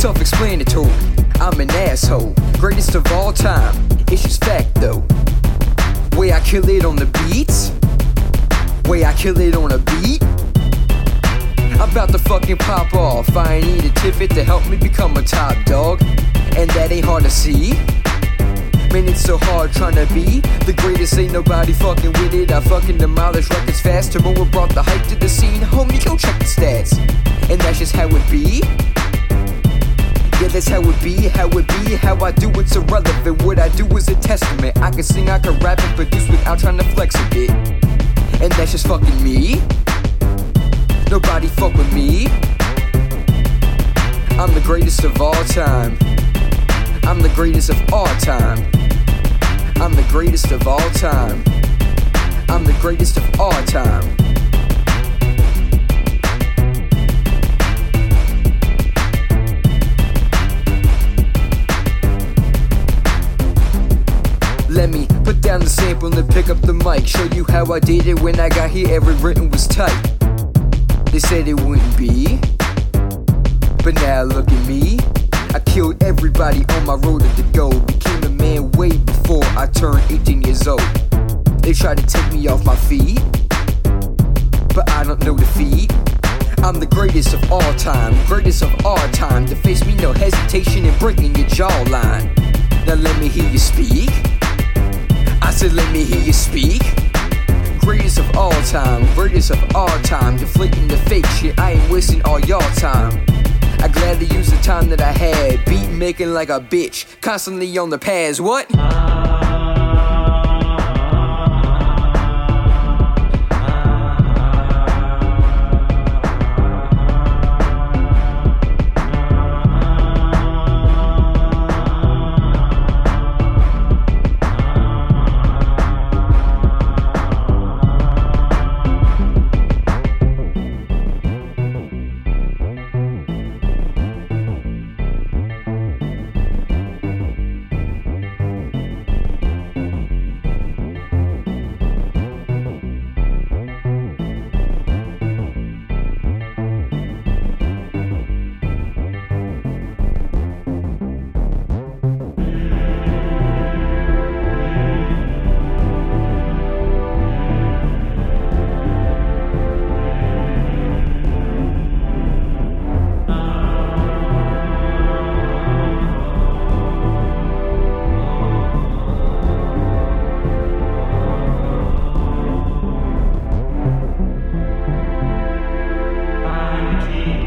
self explanatory. I'm an asshole, greatest of all time. It's just fact though. Way I kill it on the beats, way I kill it on a beat. I'm about to fucking pop off. I ain't need a tiffet to help me become a top dog. And that ain't hard to see. Man, it's so hard trying to be the greatest. Ain't nobody fucking with it. I fucking demolish records fast. Timoa brought the hype to the scene. Homie, go check the stats. And that's just how it be. That's how it be, how it be, how I do it's irrelevant. What I do is a testament. I can sing, I can rap and produce without trying to flex a bit. And that's just fucking me. Nobody fuck with me. I'm the greatest of all time. I'm the greatest of all time. I'm the greatest of all time. I'm the greatest of all time. Put down the sample and pick up the mic. Show you how I did it when I got here. Every written was tight. They said it wouldn't be. But now look at me. I killed everybody on my road to the goal. Became a man way before I turned 18 years old. They tried to take me off my feet. But I don't know defeat. I'm the greatest of all time, greatest of all time. To face me, no hesitation in breaking your jawline. Now let me hear you speak. Said, let me hear you speak. Greatest of all time, greatest of all time. Deflating the fake shit, I ain't wasting all your time. I gladly use the time that I had. Beat making like a bitch, constantly on the pads. What? Thank you.